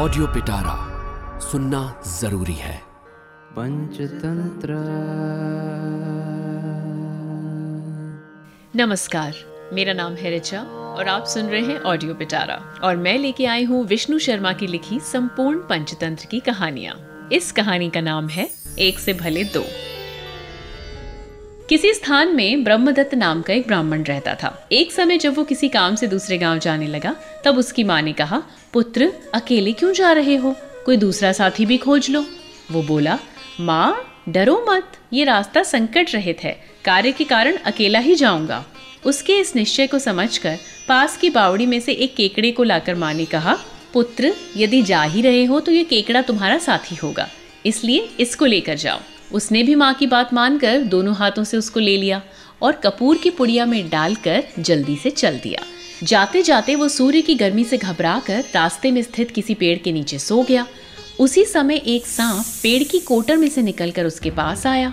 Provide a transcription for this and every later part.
Audio पिटारा सुनना ज़रूरी है। पंचतंत्र। नमस्कार मेरा नाम है रिचा और आप सुन रहे हैं ऑडियो पिटारा और मैं लेके आई हूँ विष्णु शर्मा की लिखी संपूर्ण पंचतंत्र की कहानियाँ। इस कहानी का नाम है एक से भले दो। किसी स्थान में ब्रह्मदत्त नाम का एक ब्राह्मण रहता था। एक समय जब वो किसी काम से दूसरे गाँव जाने लगा, तब उसकी माँ ने कहा, पुत्र, अकेले क्यों जा रहे हो? कोई दूसरा साथी भी खोज लो। वो बोला, माँ, डरो मत, ये रास्ता संकट रहित है। कार्य के कारण अकेला ही जाऊँगा। उसके इस निश्चय को समझकर पास की बावड़ी में से एक केकड़े को लाकर माँ ने कहा, पुत्र, यदि जा ही रहे हो तो ये केकड़ा तुम्हारा साथी होगा। इसलिए इसको लेकर जाओ। उसने भी माँ की बात मानकर दोनों हाथों से उसको ले लिया और कपूर की पुड़िया में डालकर जल्दी से चल दिया। जाते जाते वो सूर्य की गर्मी से घबराकर रास्ते में स्थित किसी पेड़ के नीचे सो गया। उसी समय एक सांप पेड़ की कोटर में से निकलकर उसके पास आया।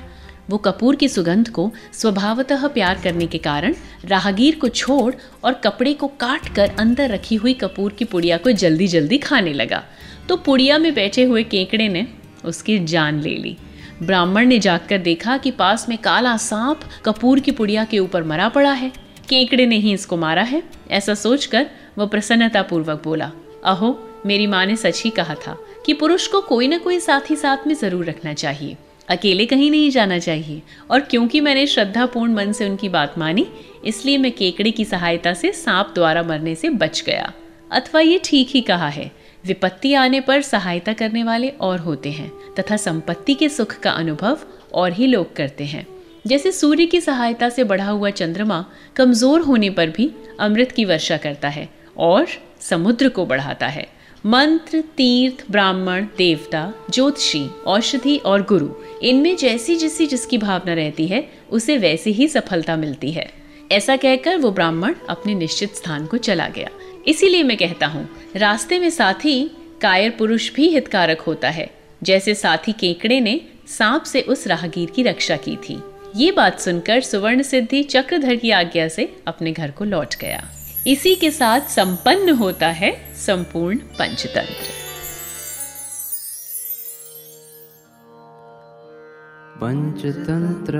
वो कपूर की सुगंध को स्वभावतः प्यार करने के कारण राहगीर को छोड़ और कपड़े को काट कर अंदर रखी हुई कपूर की पुड़िया को जल्दी जल्दी खाने लगा। तो पुड़िया में बैठे हुए केकड़े ने उसकी जान ले ली। ब्राह्मण ने जाकर देखा कि पास में काला सांप कपूर की पुड़िया के ऊपर मरा पड़ा है। केकड़े ने ही इसको मारा है। ऐसा सोचकर वह प्रसन्नता पूर्वक बोला, अहो, मेरी माँ ने सच ही कहा था कि पुरुष को कोई ना कोई साथी साथ में ज़रूर रखना चाहिए। अकेले कहीं नहीं जाना चाहिए। और क्योंकि मैंने श्रद्धापूर्ण मन से उनकी बात मानी, इसलिए मैं केकड़े की सहायता से सांप द्वारा मरने से बच गया। अथवा ये ठीक ही कहा है विपत्ति आने पर सहायता करने वाले और होते हैं, तथा संपत्ति के सुख का अनुभव और ही लोग करते हैं। जैसे सूर्य की सहायता से बढ़ा हुआ चंद्रमा कमज़ोर होने पर भी अमृत की वर्षा करता है और समुद्र को बढ़ाता है। मंत्र, तीर्थ, ब्राह्मण, देवता, ज्योतिषी, औषधि और गुरु, इनमें जैसी जैसी जिसकी भावना रहती है, उसे वैसी ही सफलता मिलती है। ऐसा कहकर वो ब्राह्मण अपने निश्चित स्थान को चला गया। इसीलिए मैं कहता हूँ, रास्ते में साथी कायर पुरुष भी हितकारक होता है। जैसे साथी केकड़े ने सांप से उस राहगीर की रक्षा की थी। ये बात सुनकर सुवर्ण सिद्धि चक्रधर की आज्ञा से अपने घर को लौट गया। इसी के साथ संपन्न होता है संपूर्ण पंचतंत्र। पंचतंत्र।